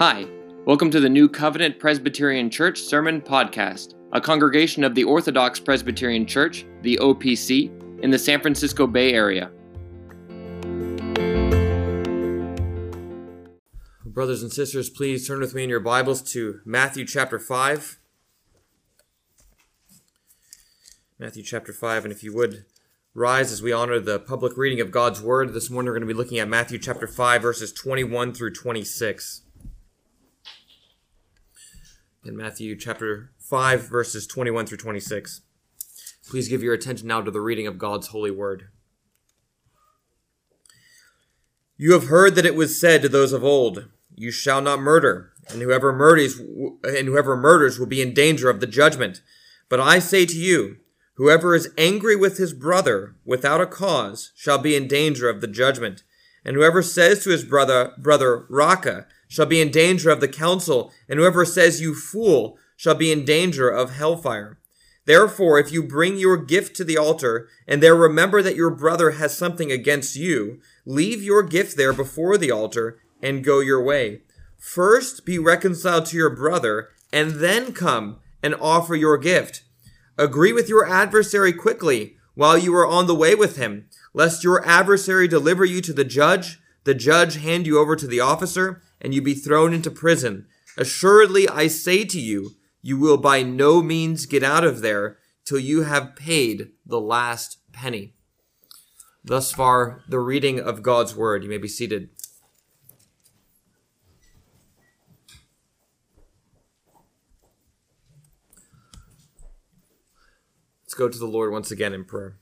Hi, welcome to the New Covenant Presbyterian Church Sermon Podcast, a congregation of the Orthodox Presbyterian Church, the OPC, in the San Francisco Bay Area. Brothers and sisters, please turn with me in your Bibles to Matthew chapter 5. Matthew chapter 5, and if you would rise as we honor the public reading of God's Word, this morning we're going to be looking at Matthew chapter 5, verses 21 through 26 in Matthew chapter 5, verses 21 through 26. Please give your attention now to the reading of God's holy word. You have heard that it was said to those of old, You shall not murder, and whoever murders, and whoever murders will be in danger of the judgment. But I say to you, whoever is angry with his brother without a cause shall be in danger of the judgment. And whoever says to his brother, brother, Raca, shall be in danger of the council, and whoever says you fool shall be in danger of hellfire. Therefore, if you bring your gift to the altar, and there remember that your brother has something against you, leave your gift there before the altar, and go your way. First be reconciled to your brother, and then come and offer your gift. Agree with your adversary quickly while you are on the way with him, lest your adversary deliver you to the judge, the judge hand you over to the officer, and you be thrown into prison. Assuredly, I say to you, you will by no means get out of there till you have paid the last penny. Thus far, the reading of God's word. You may be seated. Let's go to the Lord once again in prayer.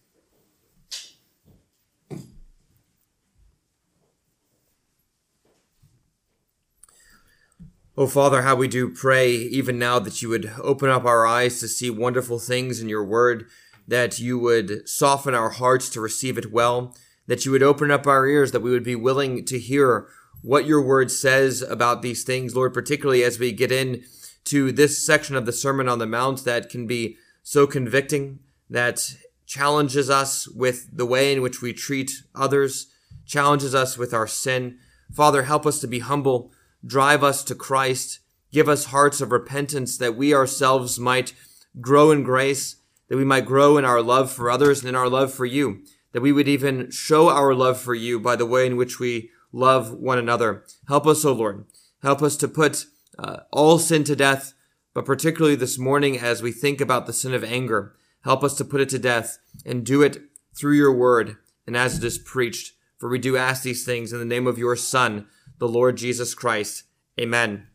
Oh, Father, how we do pray even now that you would open up our eyes to see wonderful things in your word, that you would soften our hearts to receive it well, that you would open up our ears, that we would be willing to hear what your word says about these things, Lord, particularly as we get in to this section of the Sermon on the Mount that can be so convicting, that challenges us with the way in which we treat others, challenges us with our sin. Father, help us to be humble drive us to Christ, give us hearts of repentance that we ourselves might grow in grace, that we might grow in our love for others and in our love for you, that we would even show our love for you by the way in which we love one another. Help us, O Lord. Help us to put uh, all sin to death, but particularly this morning as we think about the sin of anger, help us to put it to death and do it through your word and as it is preached. For we do ask these things in the name of your Son, the Lord Jesus Christ. Amen.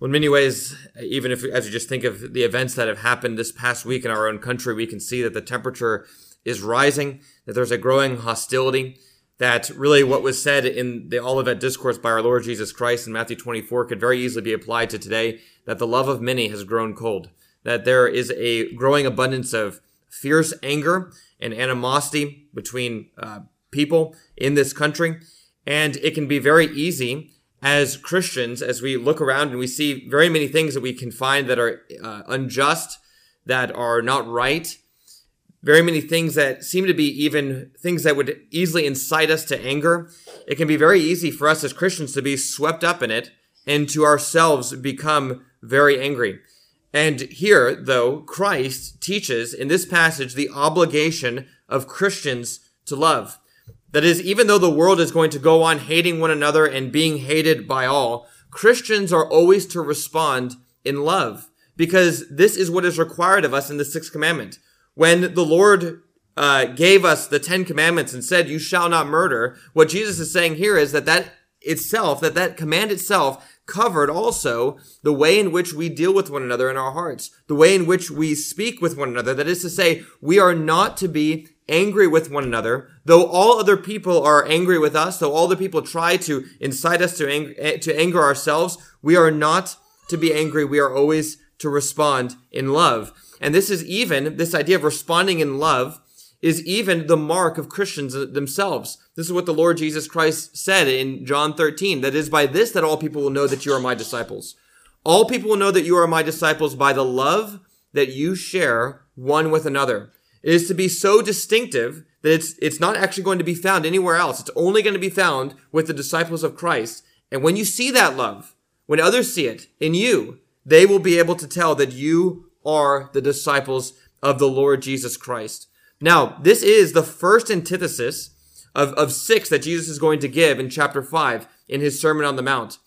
Well, in many ways, even if as you just think of the events that have happened this past week in our own country, we can see that the temperature is rising, that there's a growing hostility, that really what was said in the Olivet Discourse by our Lord Jesus Christ in Matthew 24 could very easily be applied to today, that the love of many has grown cold, that there is a growing abundance of fierce anger and animosity between uh, people in this country. And it can be very easy as Christians, as we look around and we see very many things that we can find that are uh, unjust, that are not right, very many things that seem to be even things that would easily incite us to anger. It can be very easy for us as Christians to be swept up in it and to ourselves become very angry. And here, though, Christ teaches in this passage the obligation of Christians to love. That is, even though the world is going to go on hating one another and being hated by all, Christians are always to respond in love because this is what is required of us in the sixth commandment. When the Lord uh, gave us the Ten Commandments and said, "You shall not murder," what Jesus is saying here is that that itself, that that command itself, covered also the way in which we deal with one another in our hearts, the way in which we speak with one another. That is to say, we are not to be angry with one another, though all other people are angry with us, though all the people try to incite us to, ang- eh, to anger ourselves, we are not to be angry. We are always to respond in love. And this is even, this idea of responding in love is even the mark of Christians themselves. This is what the Lord Jesus Christ said in John 13, that is by this that all people will know that you are my disciples. All people will know that you are my disciples by the love that you share one with another. Is to be so distinctive that it's, it's not actually going to be found anywhere else. It's only going to be found with the disciples of Christ. And when you see that love, when others see it in you, they will be able to tell that you are the disciples of the Lord Jesus Christ. Now, this is the first antithesis of, of six that Jesus is going to give in chapter five in his Sermon on the Mount,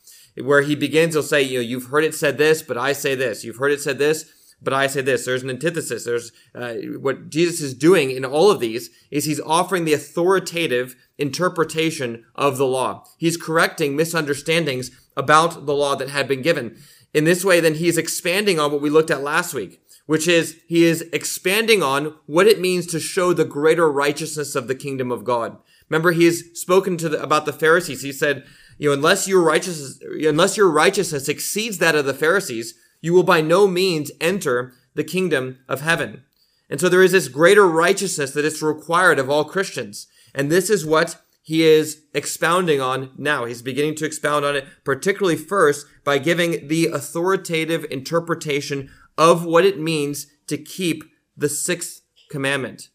where he begins, he'll say, you know, you've heard it said this, but I say this. You've heard it said this, but I say this. There's an antithesis. There's uh, what Jesus is doing in all of these is he's offering the authoritative interpretation of the law. He's correcting misunderstandings about the law that had been given. In this way, then he's expanding on what we looked at last week, which is he is expanding on what it means to show the greater righteousness of the kingdom of God. Remember, he's spoken to the, about the Pharisees. He said, you know, unless your righteousness, unless your righteousness exceeds that of the Pharisees, you will by no means enter the kingdom of heaven. And so there is this greater righteousness that is required of all Christians. And this is what he is expounding on now. He's beginning to expound on it, particularly first by giving the authoritative interpretation of what it means to keep the sixth commandment.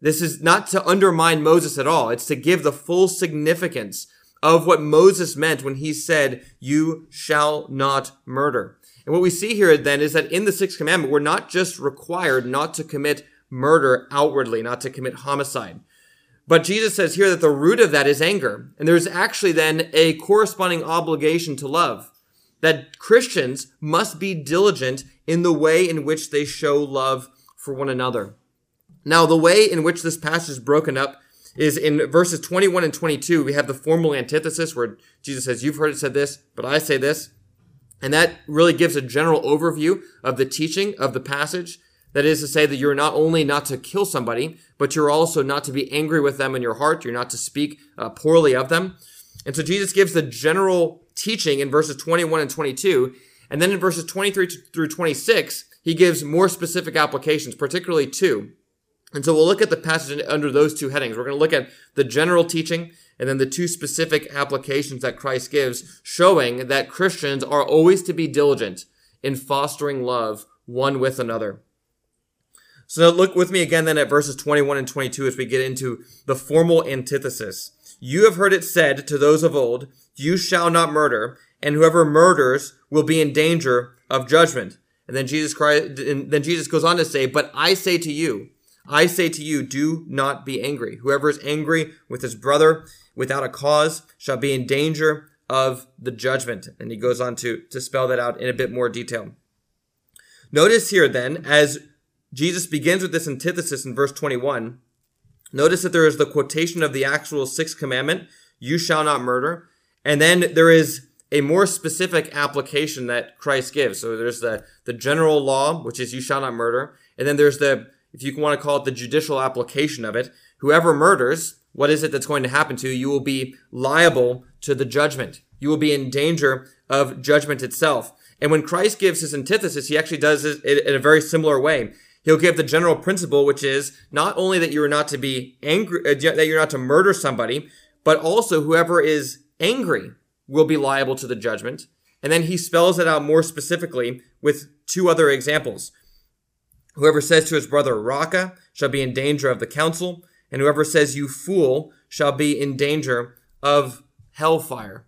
This is not to undermine Moses at all. It's to give the full significance of what Moses meant when he said, you shall not murder. And what we see here then is that in the sixth commandment, we're not just required not to commit murder outwardly, not to commit homicide. But Jesus says here that the root of that is anger. And there's actually then a corresponding obligation to love. That Christians must be diligent in the way in which they show love for one another. Now, the way in which this passage is broken up is in verses 21 and 22. We have the formal antithesis where Jesus says, You've heard it said this, but I say this. And that really gives a general overview of the teaching of the passage. That is to say that you're not only not to kill somebody, but you're also not to be angry with them in your heart. You're not to speak uh, poorly of them. And so Jesus gives the general teaching in verses 21 and 22. And then in verses 23 through 26, he gives more specific applications, particularly two. And so we'll look at the passage under those two headings. We're going to look at the general teaching and then the two specific applications that Christ gives, showing that Christians are always to be diligent in fostering love one with another. So look with me again then at verses 21 and 22 as we get into the formal antithesis. You have heard it said to those of old, you shall not murder, and whoever murders will be in danger of judgment. And then Jesus Christ, and then Jesus goes on to say, but I say to you, I say to you, do not be angry. Whoever is angry with his brother without a cause shall be in danger of the judgment. And he goes on to, to spell that out in a bit more detail. Notice here then, as Jesus begins with this antithesis in verse 21. Notice that there is the quotation of the actual sixth commandment, you shall not murder. And then there is a more specific application that Christ gives. So there's the, the general law, which is you shall not murder. And then there's the, if you want to call it the judicial application of it, whoever murders, what is it that's going to happen to you? You will be liable to the judgment. You will be in danger of judgment itself. And when Christ gives his antithesis, he actually does it in a very similar way. He'll give the general principle, which is not only that you are not to be angry, uh, that you're not to murder somebody, but also whoever is angry will be liable to the judgment. And then he spells it out more specifically with two other examples. Whoever says to his brother, Raca, shall be in danger of the council, and whoever says, You fool, shall be in danger of hellfire.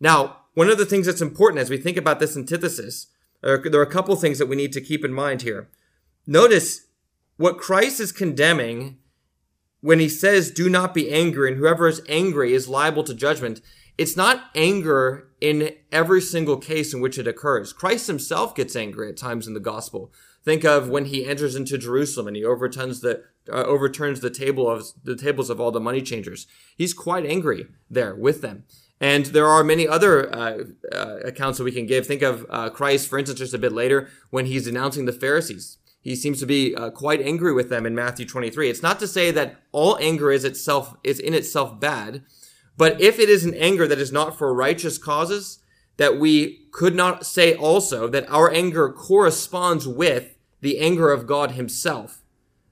Now, one of the things that's important as we think about this antithesis, there are a couple things that we need to keep in mind here. Notice what Christ is condemning when he says, do not be angry, and whoever is angry is liable to judgment. It's not anger in every single case in which it occurs. Christ himself gets angry at times in the gospel. Think of when he enters into Jerusalem and he overturns the uh, overturns the table of the tables of all the money changers. He's quite angry there with them. And there are many other uh, uh, accounts that we can give. Think of uh, Christ, for instance, just a bit later when he's denouncing the Pharisees he seems to be uh, quite angry with them in Matthew 23. It's not to say that all anger is itself is in itself bad, but if it is an anger that is not for righteous causes, that we could not say also that our anger corresponds with the anger of God himself,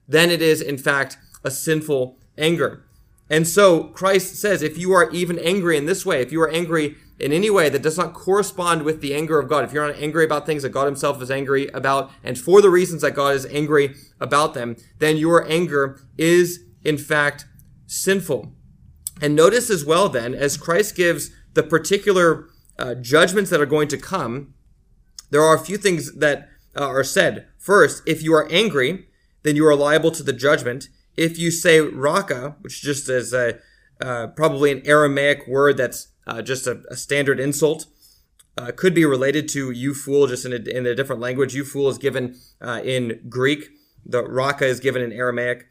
then it is in fact a sinful anger. And so Christ says, if you are even angry in this way, if you are angry in any way that does not correspond with the anger of God, if you're not angry about things that God himself is angry about, and for the reasons that God is angry about them, then your anger is in fact sinful. And notice as well then, as Christ gives the particular uh, judgments that are going to come, there are a few things that uh, are said. First, if you are angry, then you are liable to the judgment. If you say raka, which just is a uh, probably an Aramaic word that's uh, just a, a, standard insult, uh, could be related to you fool, just in a, in a different language. You fool is given uh, in Greek. The raka is given in Aramaic.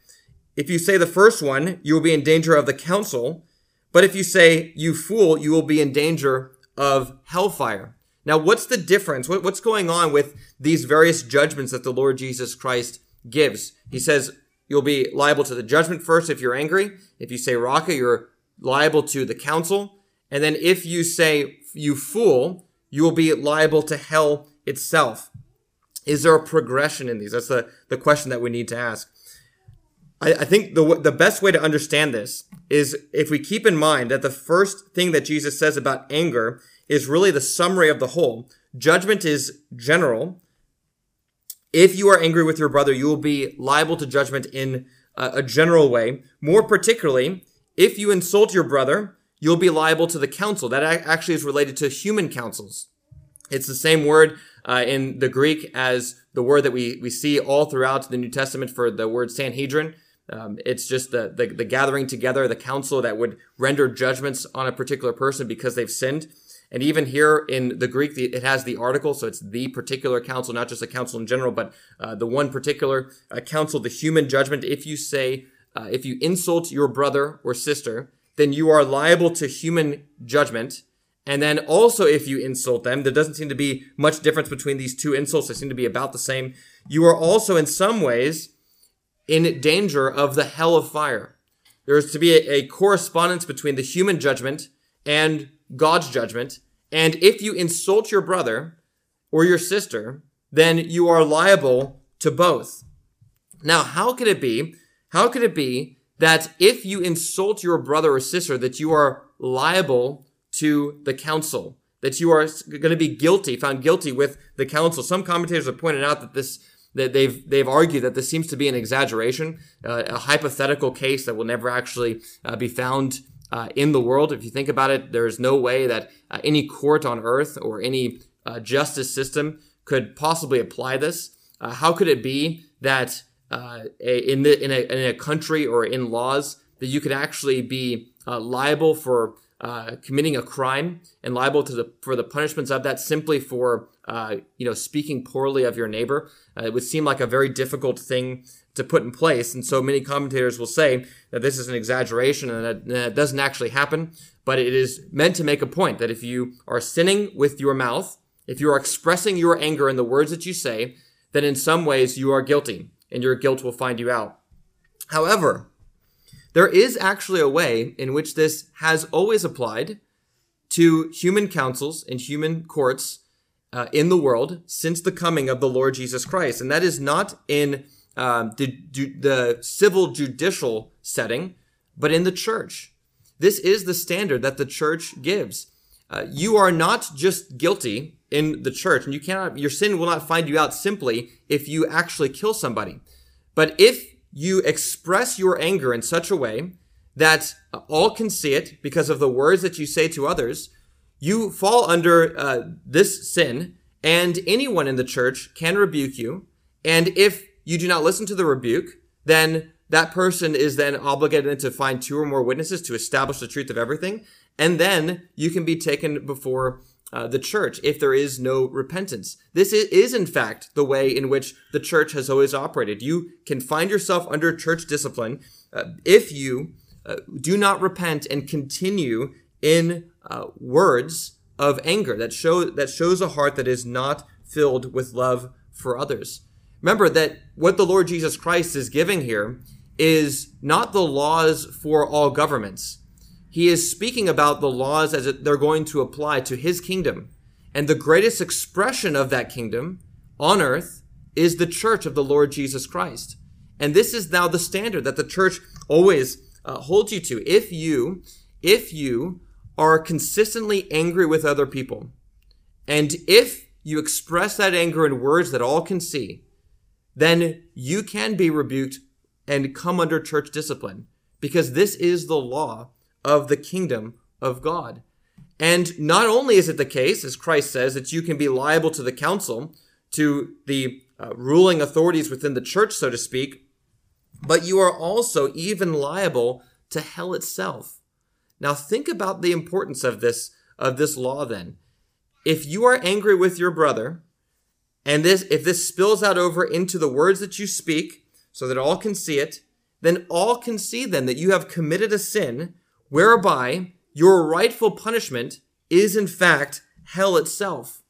If you say the first one, you will be in danger of the council. But if you say you fool, you will be in danger of hellfire. Now, what's the difference? What, what's going on with these various judgments that the Lord Jesus Christ gives? He says you'll be liable to the judgment first if you're angry. If you say raka, you're liable to the council. And then if you say you fool, you will be liable to hell itself. Is there a progression in these? That's the, the question that we need to ask. I, I think the, the best way to understand this is if we keep in mind that the first thing that Jesus says about anger is really the summary of the whole. Judgment is general. If you are angry with your brother, you will be liable to judgment in a, general way. More particularly, if you insult your brother, you'll be liable to the council. That actually is related to human councils. It's the same word uh, in the Greek as the word that we, we see all throughout the New Testament for the word Sanhedrin. Um, it's just the, the, the gathering together, the council that would render judgments on a particular person because they've sinned. And even here in the Greek, it has the article, so it's the particular council, not just a council in general, but uh, the one particular uh, council, the human judgment. If you say, uh, if you insult your brother or sister, then you are liable to human judgment. And then also, if you insult them, there doesn't seem to be much difference between these two insults. They seem to be about the same. You are also, in some ways, in danger of the hell of fire. There is to be a, a correspondence between the human judgment and God's judgment. And if you insult your brother or your sister, then you are liable to both. Now, how could it be? How could it be that if you insult your brother or sister, that you are liable to the council, that you are going to be guilty, found guilty with the council? Some commentators have pointed out that this that they've they've argued that this seems to be an exaggeration, uh, a hypothetical case that will never actually uh, be found uh, in the world. If you think about it, there is no way that uh, any court on earth or any uh, justice system could possibly apply this. Uh, how could it be that uh, in, the, in, a, in a country or in laws that you could actually be uh, liable for Uh, committing a crime and liable to the for the punishments of that simply for uh, you know speaking poorly of your neighbor? Uh, it would seem like a very difficult thing to put in place. And so many commentators will say that this is an exaggeration and that, that doesn't actually happen, but it is meant to make a point that if you are sinning with your mouth, if you are expressing your anger in the words that you say, then in some ways you are guilty and your guilt will find you out. However, there is actually a way in which this has always applied to human councils and human courts uh, in the world since the coming of the Lord Jesus Christ. And that is not in um, the, the civil judicial setting, but in the church. This is the standard that the church gives. Uh, you are not just guilty in the church, and you cannot, your sin will not find you out simply if you actually kill somebody. But if you express your anger in such a way that all can see it because of the words that you say to others, you fall under uh, this sin, and anyone in the church can rebuke you. And if you do not listen to the rebuke, then that person is then obligated to find two or more witnesses to establish the truth of everything. And then you can be taken before uh, the church if there is no repentance. This is, in fact, the way in which the church has always operated. You can find yourself under church discipline uh, if you uh, do not repent and continue in uh, words of anger that show that shows a heart that is not filled with love for others. Remember that what the Lord Jesus Christ is giving here is not the laws for all governments. He is speaking about the laws as they're going to apply to his kingdom. And the greatest expression of that kingdom on earth is the church of the Lord Jesus Christ. And this is now the standard that the church always uh, holds you to. If you, if you are consistently angry with other people, and if you express that anger in words that all can see, then you can be rebuked and come under church discipline because this is the law of the kingdom of God. And not only is it the case, as Christ says, that you can be liable to the council, to the uh, ruling authorities within the church, so to speak, but you are also even liable to hell itself. Now think about the importance of this of this law then. If you are angry with your brother, and this if this spills out over into the words that you speak, so that all can see it, then all can see then that you have committed a sin whereby your rightful punishment is in fact hell itself.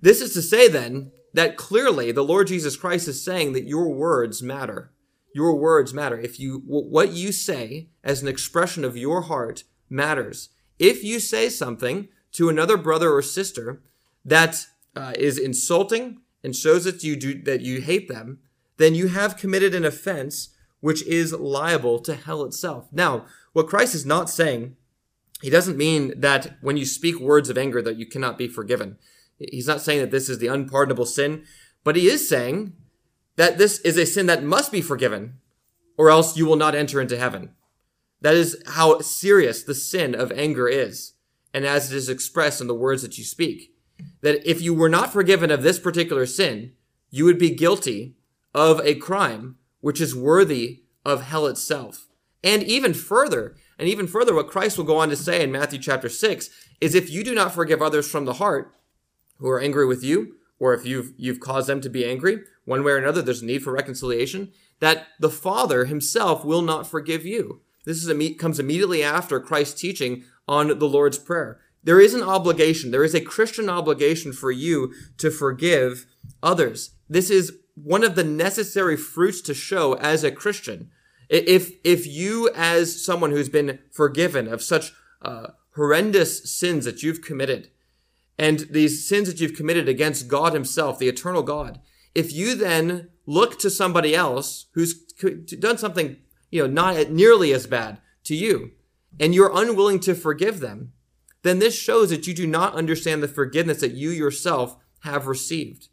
This is to say then that clearly the Lord Jesus Christ is saying that your words matter. Your words matter. If you what you say as an expression of your heart matters. If you say something to another brother or sister that uh, is insulting and shows that you do that you hate them, then you have committed an offense which is liable to hell itself. Now, what Christ is not saying, he doesn't mean that when you speak words of anger that you cannot be forgiven. He's not saying that this is the unpardonable sin, but he is saying that this is a sin that must be forgiven, or else you will not enter into heaven. That is how serious the sin of anger is, and as it is expressed in the words that you speak. That if you were not forgiven of this particular sin, you would be guilty of a crime which is worthy of hell itself. And even further, and even further, what Christ will go on to say in Matthew chapter 6 is if you do not forgive others from the heart who are angry with you, or if you've, you've caused them to be angry, one way or another, there's a need for reconciliation, that the Father himself will not forgive you. This is comes immediately after Christ's teaching on the Lord's Prayer. There is an obligation, there is a Christian obligation for you to forgive others. This is one of the necessary fruits to show as a Christian. If, if you, as someone who's been forgiven of such uh, horrendous sins that you've committed, and these sins that you've committed against God Himself, the eternal God, if you then look to somebody else who's done something, you know, not nearly as bad to you, and you're unwilling to forgive them, then this shows that you do not understand the forgiveness that you yourself have received.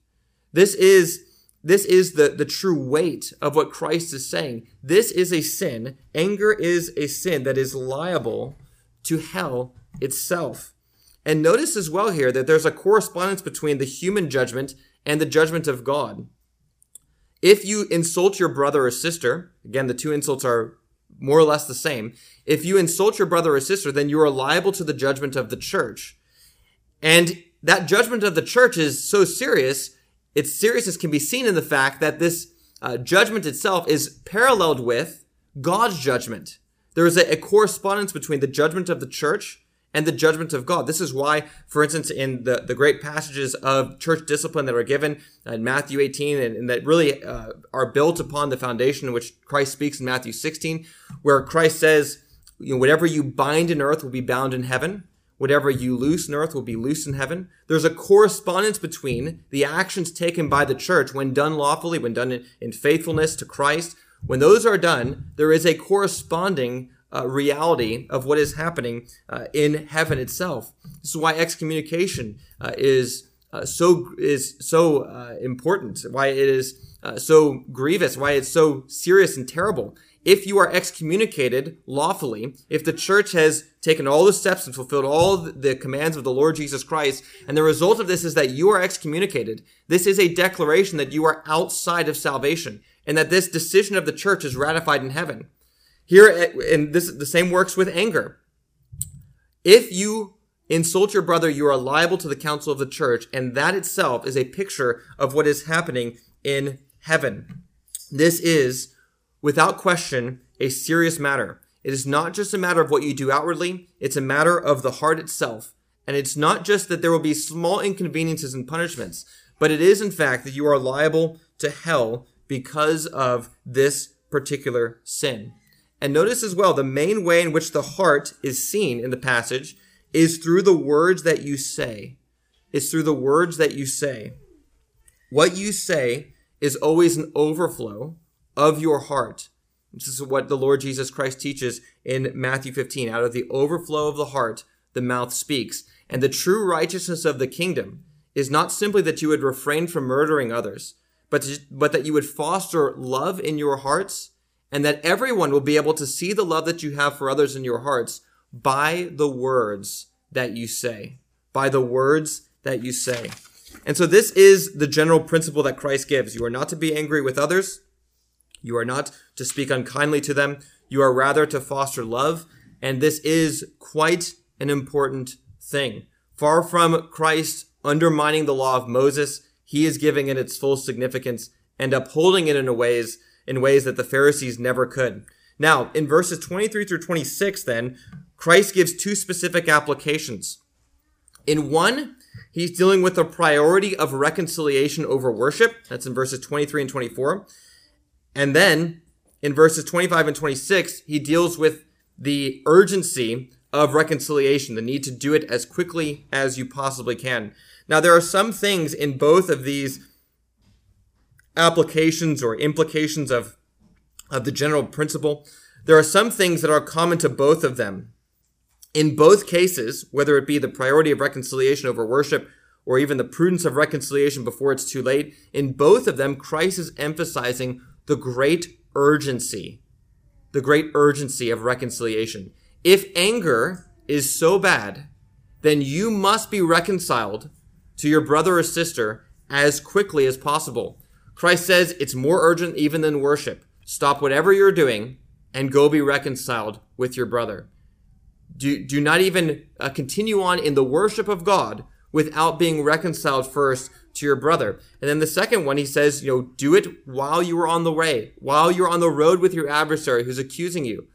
This is this is the, the true weight of what Christ is saying. This is a sin. Anger is a sin that is liable to hell itself. And notice as well here that there's a correspondence between the human judgment and the judgment of God. If you insult your brother or sister, again, the two insults are more or less the same. If you insult your brother or sister, then you are liable to the judgment of the church. And that judgment of the church is so serious its seriousness can be seen in the fact that this uh, judgment itself is paralleled with God's judgment. There is a, a, correspondence between the judgment of the church and the judgment of God. This is why, for instance, in the, the great passages of church discipline that are given in Matthew 18 and, and that really uh, are built upon the foundation in which Christ speaks in Matthew 16, where Christ says, you know, whatever you bind in earth will be bound in heaven. Whatever you loose in earth will be loose in heaven. There's a correspondence between the actions taken by the church when done lawfully, when done in, in faithfulness to Christ. When those are done, there is a corresponding uh, reality of what is happening uh, in heaven itself. This is why excommunication uh, is uh, so is so uh, important. Why it is uh, so grievous. Why it's so serious and terrible if you are excommunicated lawfully, if the church has taken all the steps and fulfilled all the commands of the Lord Jesus Christ, and the result of this is that you are excommunicated, this is a declaration that you are outside of salvation and that this decision of the church is ratified in heaven. Here, and this the same works with anger. If you insult your brother, you are liable to the council of the church, and that itself is a picture of what is happening in heaven. This is without question, a serious matter. It is not just a matter of what you do outwardly, it's a matter of the heart itself. And it's not just that there will be small inconveniences and punishments, but it is in fact that you are liable to hell because of this particular sin. And notice as well, the main way in which the heart is seen in the passage is through the words that you say. It's through the words that you say. What you say is always an overflow of your heart. This is what the Lord Jesus Christ teaches in Matthew 15. Out of the overflow of the heart, the mouth speaks. And the true righteousness of the kingdom is not simply that you would refrain from murdering others, but, to, but that you would foster love in your hearts and that everyone will be able to see the love that you have for others in your hearts by the words that you say. By the words that you say. And so this is the general principle that Christ gives. You are not to be angry with others. You are not to speak unkindly to them. You are rather to foster love. And this is quite an important thing. Far from Christ undermining the law of Moses, he is giving it its full significance and upholding it in a ways in ways that the Pharisees never could. Now, in verses 23 through 26 then, Christ gives two specific applications. In one, he's dealing with the priority of reconciliation over worship. That's in verses 23 and 24. And then in verses 25 and 26, he deals with the urgency of reconciliation, the need to do it as quickly as you possibly can. Now, there are some things in both of these applications or implications of, of the general principle. There are some things that are common to both of them. In both cases, whether it be the priority of reconciliation over worship or even the prudence of reconciliation before it's too late, in both of them, Christ is emphasizing the great urgency, the great urgency of reconciliation. If anger is so bad, then you must be reconciled to your brother or sister as quickly as possible. Christ says it's more urgent even than worship. Stop whatever you're doing and go be reconciled with your brother. Do, do not even uh, continue on in the worship of God without being reconciled first to your brother. And then the second one, he says, you know, do it while you are on the way, while you're on the road with your adversary who's accusing you.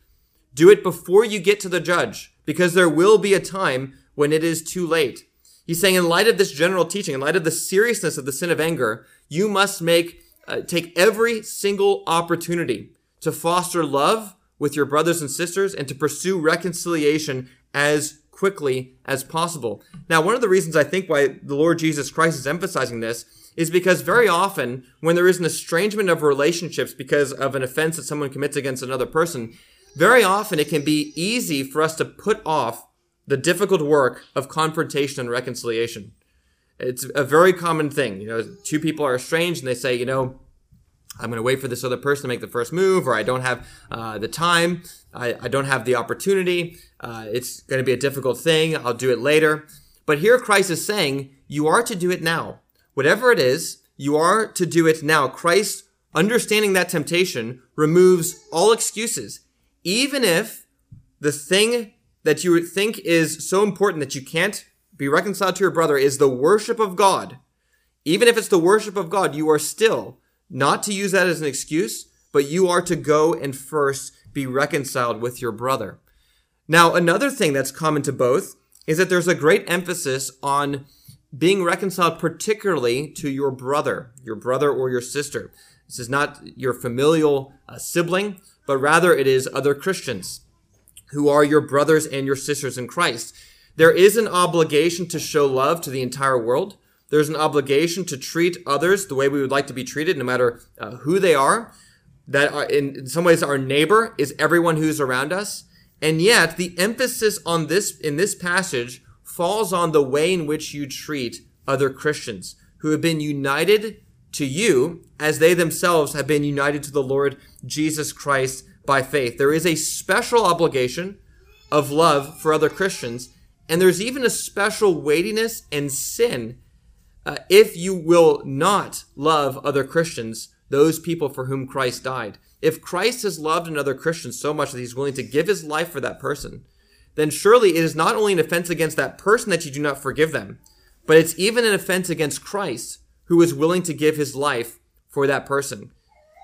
Do it before you get to the judge, because there will be a time when it is too late. He's saying, in light of this general teaching, in light of the seriousness of the sin of anger, you must make, uh, take every single opportunity to foster love with your brothers and sisters and to pursue reconciliation as quickly as possible. Now, one of the reasons I think why the Lord Jesus Christ is emphasizing this is because very often when there is an estrangement of relationships because of an offense that someone commits against another person, very often it can be easy for us to put off the difficult work of confrontation and reconciliation. It's a very common thing. You know, two people are estranged and they say, you know, I'm going to wait for this other person to make the first move, or I don't have uh, the time, I, I, don't have the opportunity. Uh, it's going to be a difficult thing. I'll do it later. But here Christ is saying, you are to do it now. Whatever it is, you are to do it now. Christ, understanding that temptation, removes all excuses. Even if the thing that you think is so important that you can't be reconciled to your brother is the worship of God, even if it's the worship of God, you are still not to use that as an excuse, but you are to go and first be reconciled with your brother. Now, another thing that's common to both is that there's a great emphasis on being reconciled particularly to your brother, your brother or your sister. This is not your familial uh, sibling, but rather it is other Christians who are your brothers and your sisters in Christ. There is an obligation to show love to the entire world. There's an obligation to treat others the way we would like to be treated, no matter uh, who they are. That are, in, in some ways, our neighbor is everyone who's around us. And yet, the emphasis on this in this passage falls on the way in which you treat other Christians who have been united to you as they themselves have been united to the Lord Jesus Christ by faith. There is a special obligation of love for other Christians, and there's even a special weightiness and sin uh, if you will not love other Christians, those people for whom Christ died. If Christ has loved another Christian so much that he's willing to give his life for that person, then surely it is not only an offense against that person that you do not forgive them, but it's even an offense against Christ who is willing to give his life for that person.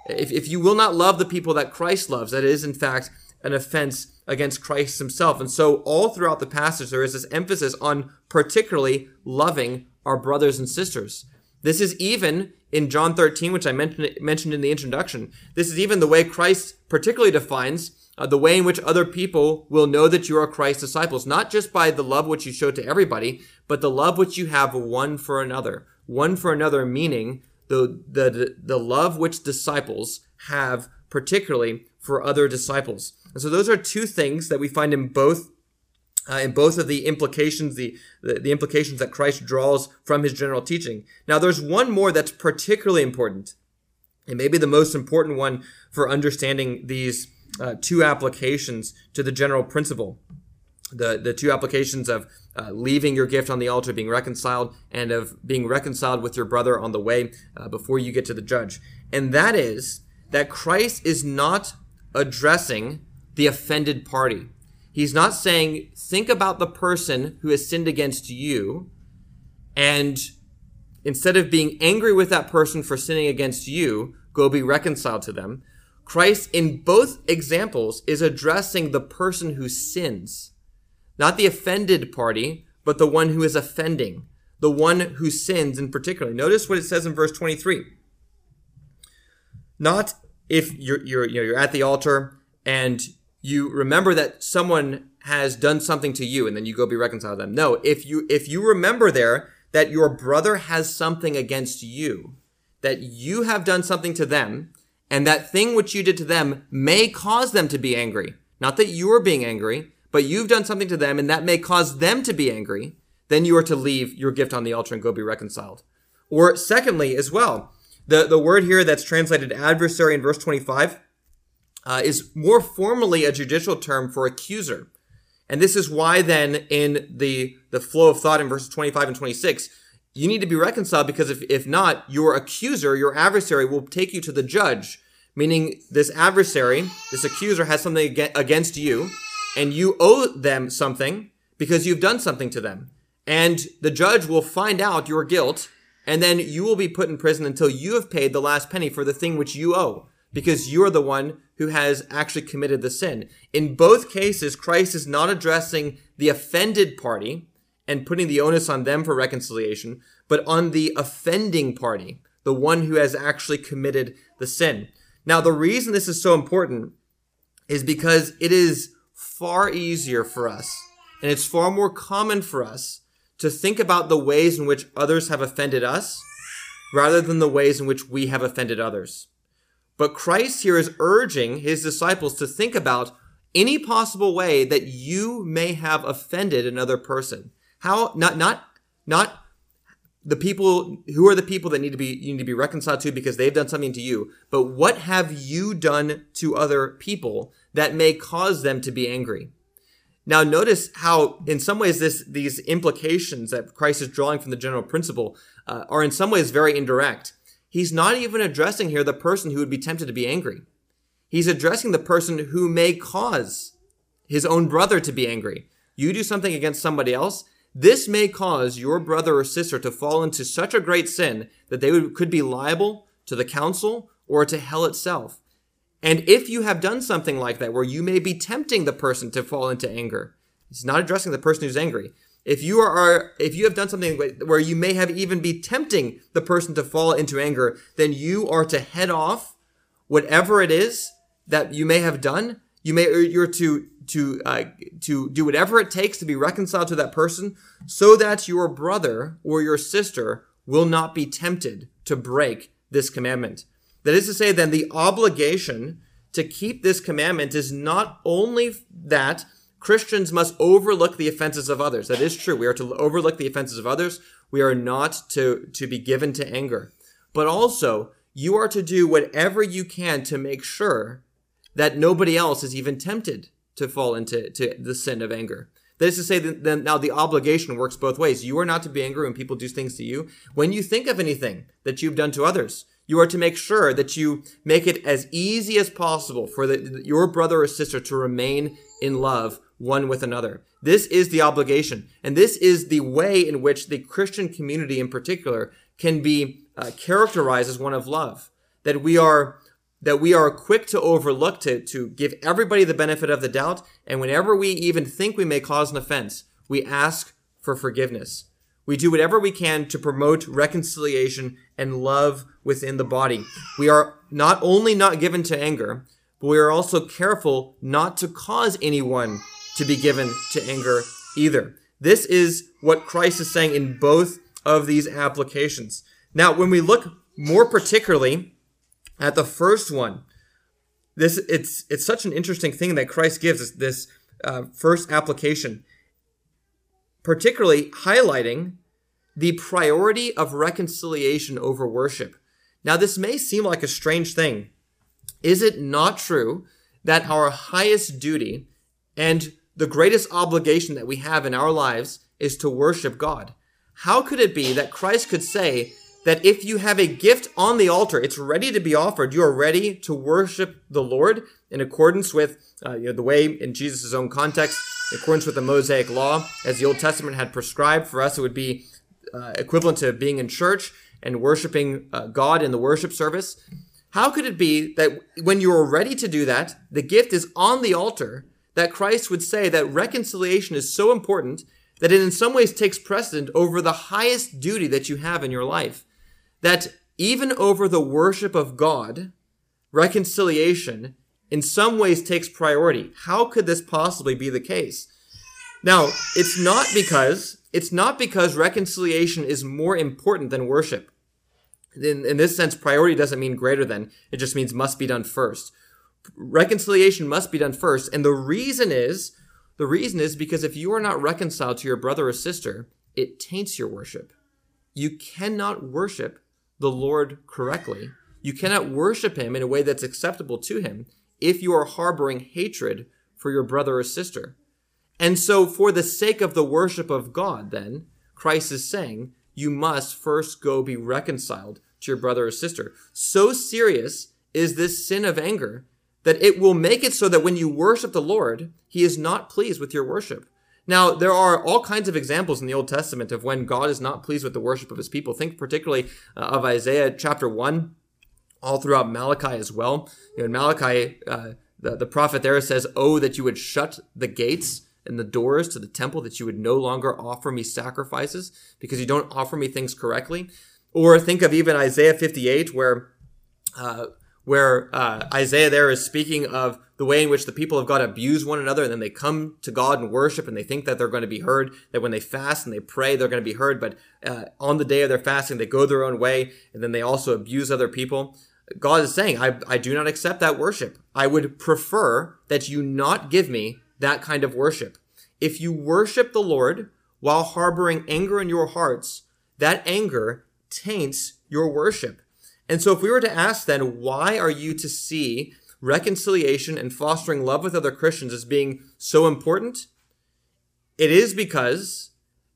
If, if you will not love the people that Christ loves, that is in fact an offense against Christ himself. And so all throughout the passage, there is this emphasis on particularly loving our brothers and sisters. This is even in John 13, which I mentioned, mentioned in the introduction. This is even the way Christ particularly defines uh, the way in which other people will know that you are Christ's disciples, not just by the love which you show to everybody, but the love which you have one for another. One for another, meaning the, the, the love which disciples have particularly for other disciples. And so those are two things that we find in both uh, in both of the implications, the, the, the implications that Christ draws from his general teaching. Now, there's one more that's particularly important, and maybe the most important one for understanding these uh, two applications to the general principle. The, the two applications of uh, leaving your gift on the altar, being reconciled, and of being reconciled with your brother on the way uh, before you get to the judge. And that is that Christ is not addressing the offended party. He's not saying, think about the person who has sinned against you, and instead of being angry with that person for sinning against you, go be reconciled to them. Christ, in both examples, is addressing the person who sins. Not the offended party, but the one who is offending. The one who sins in particular. Notice what it says in verse 23. Not if you're, you're, you're at the altar and you remember that someone has done something to you and then you go be reconciled to them. No, if you if you remember there that your brother has something against you, that you have done something to them, and that thing which you did to them may cause them to be angry. Not that you are being angry, but you've done something to them and that may cause them to be angry, then you are to leave your gift on the altar and go be reconciled. Or secondly, as well, the, the word here that's translated adversary in verse 25 uh, is more formally a judicial term for accuser. And this is why then in the, the flow of thought in verses 25 and 26, you need to be reconciled because if, if not, your accuser, your adversary will take you to the judge, meaning this adversary, this accuser has something against you and you owe them something because you've done something to them. And the judge will find out your guilt and then you will be put in prison until you have paid the last penny for the thing which you owe because you're the one who has actually committed the sin. In both cases, Christ is not addressing the offended party and putting the onus on them for reconciliation, but on the offending party, the one who has actually committed the sin. Now, the reason this is so important is because it is far easier for us and it's far more common for us to think about the ways in which others have offended us rather than the ways in which we have offended others. But Christ here is urging his disciples to think about any possible way that you may have offended another person. How not not not the people who are the people that need to be you need to be reconciled to because they've done something to you, but what have you done to other people that may cause them to be angry? Now notice how in some ways this these implications that Christ is drawing from the general principle uh, are in some ways very indirect he's not even addressing here the person who would be tempted to be angry. He's addressing the person who may cause his own brother to be angry. You do something against somebody else, this may cause your brother or sister to fall into such a great sin that they would, could be liable to the council or to hell itself. And if you have done something like that, where you may be tempting the person to fall into anger, he's not addressing the person who's angry. If you are, if you have done something where you may have even be tempting the person to fall into anger, then you are to head off whatever it is that you may have done. You may, you're to, to, uh, to do whatever it takes to be reconciled to that person so that your brother or your sister will not be tempted to break this commandment. That is to say, then the obligation to keep this commandment is not only that Christians must overlook the offenses of others. That is true. We are to overlook the offenses of others. We are not to, to be given to anger. But also, you are to do whatever you can to make sure that nobody else is even tempted to fall into to the sin of anger. That is to say, that now the obligation works both ways. You are not to be angry when people do things to you. When you think of anything that you've done to others, you are to make sure that you make it as easy as possible for the, your brother or sister to remain in love one with another. This is the obligation. And this is the way in which the Christian community in particular can be uh, characterized as one of love. That we are that we are quick to overlook, to, to give everybody the benefit of the doubt, and whenever we even think we may cause an offense, we ask for forgiveness. We do whatever we can to promote reconciliation and love within the body. We are not only not given to anger, but we are also careful not to cause anyone to be given to anger either. This is what Christ is saying in both of these applications. Now, when we look more particularly at the first one, this it's it's such an interesting thing that Christ gives us this uh, first application, particularly highlighting the priority of reconciliation over worship. Now, this may seem like a strange thing. Is it not true that our highest duty and the greatest obligation that we have in our lives is to worship God? How could it be that Christ could say that if you have a gift on the altar, it's ready to be offered, you are ready to worship the Lord in accordance with uh, you know, the way in Jesus' own context, in accordance with the Mosaic law, as the Old Testament had prescribed. For us, it would be uh, equivalent to being in church and worshiping uh, God in the worship service. How could it be that when you are ready to do that, the gift is on the altar, that Christ would say that reconciliation is so important that it in some ways takes precedent over the highest duty that you have in your life? That even over the worship of God, reconciliation in some ways takes priority. How could this possibly be the case? Now, it's not because it's not because reconciliation is more important than worship. In, in this sense, priority doesn't mean greater than, it just means must be done first. Reconciliation must be done first. And the reason is, the reason is because if you are not reconciled to your brother or sister, it taints your worship. You cannot worship the Lord correctly. You cannot worship him in a way that's acceptable to him if you are harboring hatred for your brother or sister. And so, for the sake of the worship of God, then, Christ is saying, you must first go be reconciled to your brother or sister. So serious is this sin of anger that it will make it so that when you worship the Lord, he is not pleased with your worship. Now, there are all kinds of examples in the Old Testament of when God is not pleased with the worship of his people. Think particularly uh, of Isaiah chapter 1, all throughout Malachi as well. You know, in Malachi, uh, the, the prophet there says, Oh, that you would shut the gates and the doors to the temple that you would no longer offer me sacrifices because you don't offer me things correctly. Or think of even Isaiah 58 where, uh, where uh, Isaiah there is speaking of the way in which the people of God abuse one another and then they come to God and worship and they think that they're going to be heard, that when they fast and they pray, they're going to be heard. But uh, on the day of their fasting, they go their own way and then they also abuse other people. God is saying, I, I do not accept that worship. I would prefer that you not give me that kind of worship. If you worship the Lord while harboring anger in your hearts, that anger taints your worship. And so if we were to ask then, why are you to see reconciliation and fostering love with other Christians as being so important? It is because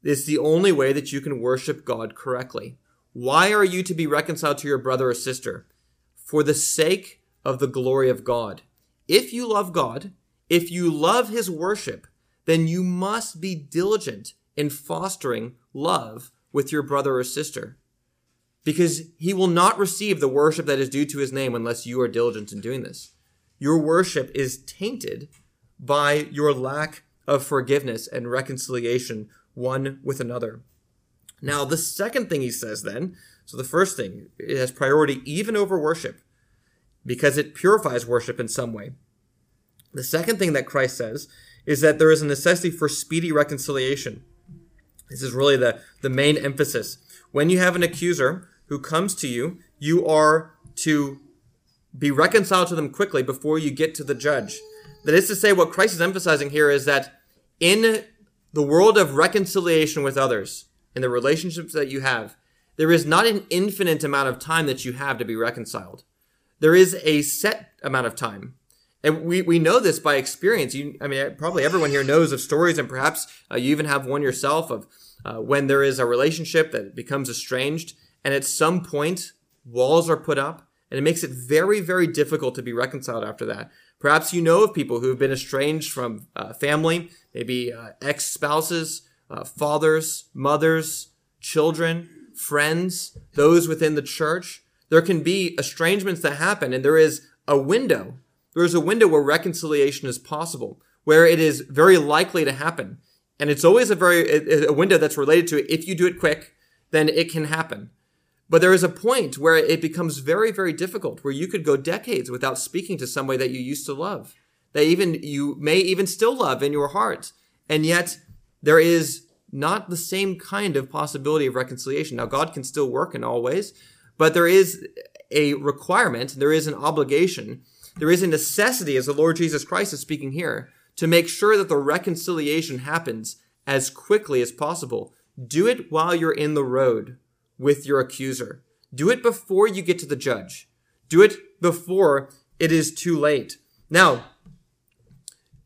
it's the only way that you can worship God correctly. Why are you to be reconciled to your brother or sister? For the sake of the glory of God. If you love God, if you love his worship, then you must be diligent in fostering love with your brother or sister. Because he will not receive the worship that is due to his name unless you are diligent in doing this. Your worship is tainted by your lack of forgiveness and reconciliation one with another. Now, the second thing he says then, so the first thing, it has priority even over worship because it purifies worship in some way. The second thing that Christ says is that there is a necessity for speedy reconciliation. This is really the, the main emphasis. When you have an accuser who comes to you, you are to be reconciled to them quickly before you get to the judge. That is to say, what Christ is emphasizing here is that in the world of reconciliation with others, in the relationships that you have, there is not an infinite amount of time that you have to be reconciled. There is a set amount of time. And we, we know this by experience. You, I mean, probably everyone here knows of stories, and perhaps uh, you even have one yourself of uh, when there is a relationship that becomes estranged, and at some point walls are put up, and it makes it very, very difficult to be reconciled after that. Perhaps you know of people who have been estranged from uh, family, maybe uh, ex spouses, uh, fathers, mothers, children, friends, those within the church. There can be estrangements that happen, and there is a window there is a window where reconciliation is possible, where it is very likely to happen. And it's always a very, a window that's related to it. if you do it quick, then it can happen. But there is a point where it becomes very, very difficult, where you could go decades without speaking to somebody that you used to love, that even you may even still love in your heart. And yet there is not the same kind of possibility of reconciliation. Now, God can still work in all ways, but there is a requirement, there is an obligation There is a necessity, as the Lord Jesus Christ is speaking here, to make sure that the reconciliation happens as quickly as possible. Do it while you're in the road with your accuser. Do it before you get to the judge. Do it before it is too late. Now,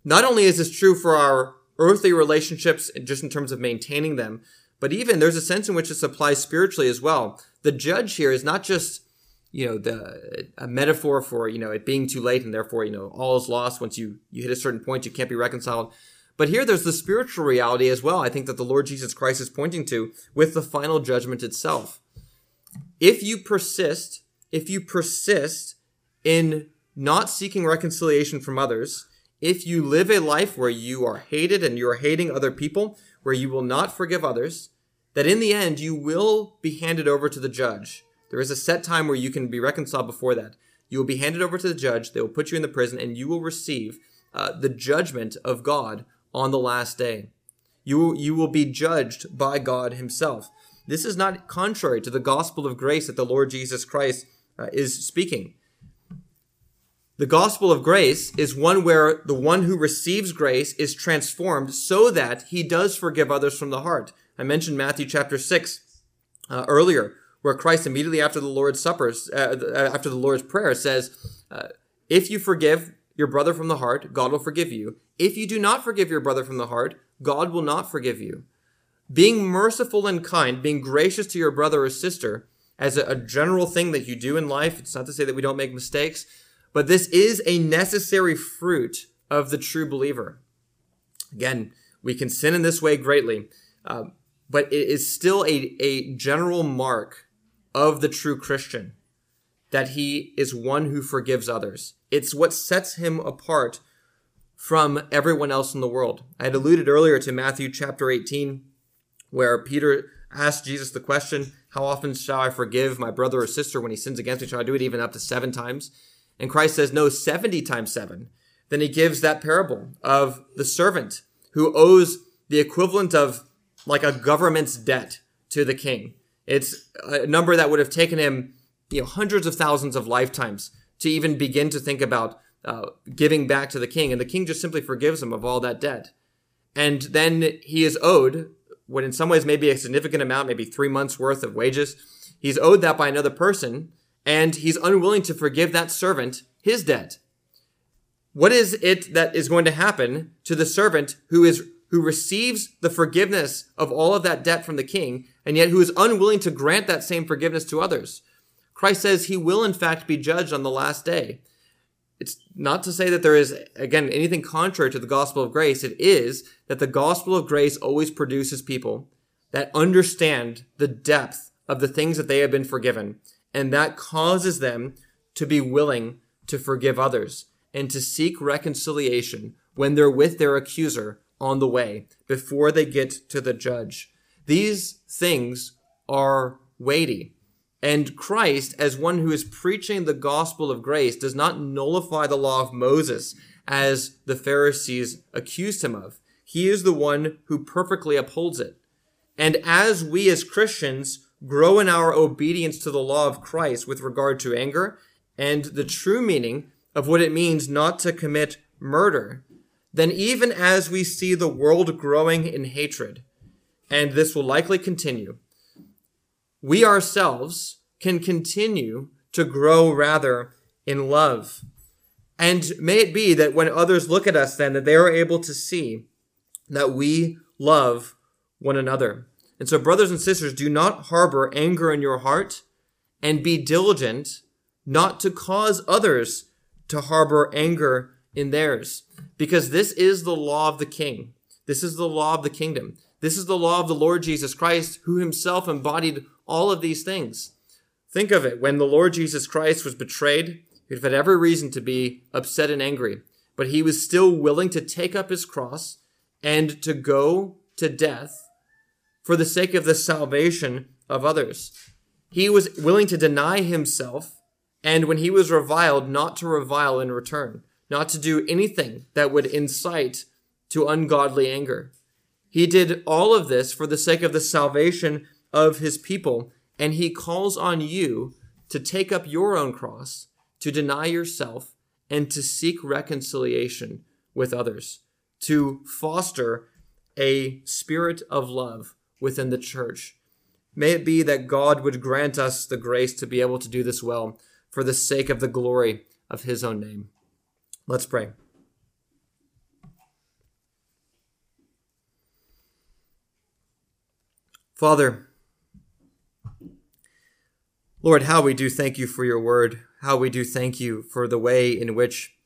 not only is this true for our earthly relationships, just in terms of maintaining them, but even there's a sense in which this applies spiritually as well. The judge here is not just, you know, the a metaphor for you know it being too late and therefore you know all is lost once you you hit a certain point you can't be reconciled. But here there's the spiritual reality as well. I think that the Lord Jesus Christ is pointing to with the final judgment itself. If you persist, if you persist in not seeking reconciliation from others, if you live a life where you are hated and you are hating other people, where you will not forgive others, that in the end you will be handed over to the judge. There is a set time where you can be reconciled before that. You will be handed over to the judge, they will put you in the prison, and you will receive uh, the judgment of God on the last day. You, you will be judged by God Himself. This is not contrary to the gospel of grace that the Lord Jesus Christ uh, is speaking. The gospel of grace is one where the one who receives grace is transformed so that he does forgive others from the heart. I mentioned Matthew chapter 6 uh, earlier, where Christ immediately after the Lord's Supper, uh, after the Lord's Prayer, says, uh, If you forgive your brother from the heart, God will forgive you. If you do not forgive your brother from the heart, God will not forgive you. Being merciful and kind, being gracious to your brother or sister, as a, a general thing that you do in life, it's not to say that we don't make mistakes, but this is a necessary fruit of the true believer. Again, we can sin in this way greatly, uh, but it is still a, a general mark of the true Christian that he is one who forgives others. It's what sets him apart from everyone else in the world. I had alluded earlier to Matthew chapter 18, where Peter asked Jesus the question, How often shall I forgive my brother or sister when he sins against me? Shall I do it even up to seven times? And Christ says, no, 70 times seven. Then he gives that parable of the servant who owes the equivalent of like a government's debt to the king. It's a number that would have taken him, you know, hundreds of thousands of lifetimes to even begin to think about uh, giving back to the king. And the king just simply forgives him of all that debt. And then he is owed what in some ways may be a significant amount, maybe three months worth of wages. He's owed that by another person and he's unwilling to forgive that servant his debt. What is it that is going to happen to the servant who is who receives the forgiveness of all of that debt from the king and yet who is unwilling to grant that same forgiveness to others? Christ says he will in fact be judged on the last day. It's not to say that there is again anything contrary to the gospel of grace. It is that the gospel of grace always produces people that understand the depth of the things that they have been forgiven and that causes them to be willing to forgive others and to seek reconciliation when they're with their accuser on the way before they get to the judge. These things are weighty. And Christ, as one who is preaching the gospel of grace, does not nullify the law of Moses as the Pharisees accused him of. He is the one who perfectly upholds it. And as we as Christians grow in our obedience to the law of Christ with regard to anger and the true meaning of what it means not to commit murder, then even as we see the world growing in hatred, and this will likely continue, we ourselves can continue to grow rather in love. And may it be that when others look at us, then that they are able to see that we love one another. And so, brothers and sisters, do not harbor anger in your heart and be diligent not to cause others to harbor anger in theirs. Because this is the law of the king. This is the law of the kingdom. This is the law of the Lord Jesus Christ, who himself embodied all of these things. Think of it. When the Lord Jesus Christ was betrayed, he'd had every reason to be upset and angry, but he was still willing to take up his cross and to go to death for the sake of the salvation of others. He was willing to deny himself, and when he was reviled, not to revile in return, not to do anything that would incite to ungodly anger. He did all of this for the sake of the salvation of his people, and he calls on you to take up your own cross, to deny yourself, and to seek reconciliation with others, to foster a spirit of love within the church. May it be that God would grant us the grace to be able to do this well for the sake of the glory of his own name. Let's pray. Father, Lord, how we do thank you for your word, how we do thank you for the way in which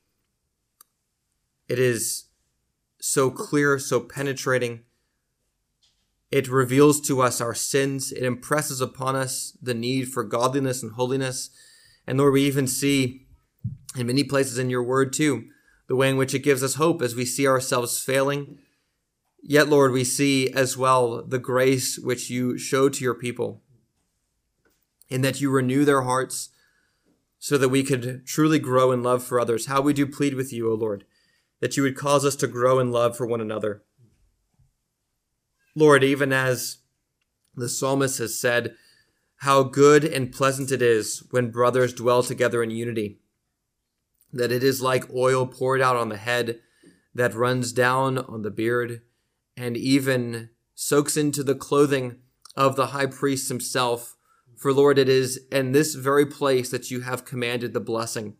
it is so clear, so penetrating. It reveals to us our sins. It impresses upon us the need for godliness and holiness. And Lord, we even see in many places in your word too, the way in which it gives us hope as we see ourselves failing. Yet, Lord, we see as well the grace which you show to your people in that you renew their hearts so that we could truly grow in love for others. How we do plead with you, O Lord, that you would cause us to grow in love for one another. Lord, even as the psalmist has said, how good and pleasant it is when brothers dwell together in unity, that it is like oil poured out on the head that runs down on the beard and even soaks into the clothing of the high priest himself for Lord, it is in this very place that you have commanded the blessing.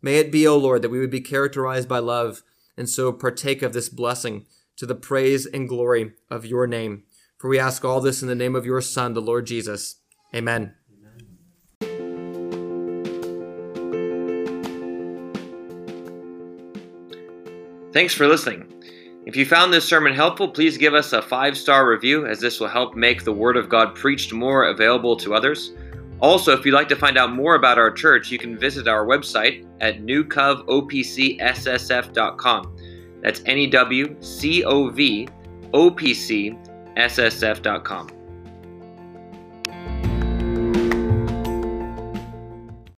May it be, O Lord, that we would be characterized by love and so partake of this blessing to the praise and glory of your name. For we ask all this in the name of your Son, the Lord Jesus. Amen. Thanks for listening. If you found this sermon helpful, please give us a five star review, as this will help make the Word of God preached more available to others. Also, if you'd like to find out more about our church, you can visit our website at newcovopcssf.com. That's N E W C O V O P C S S F.com.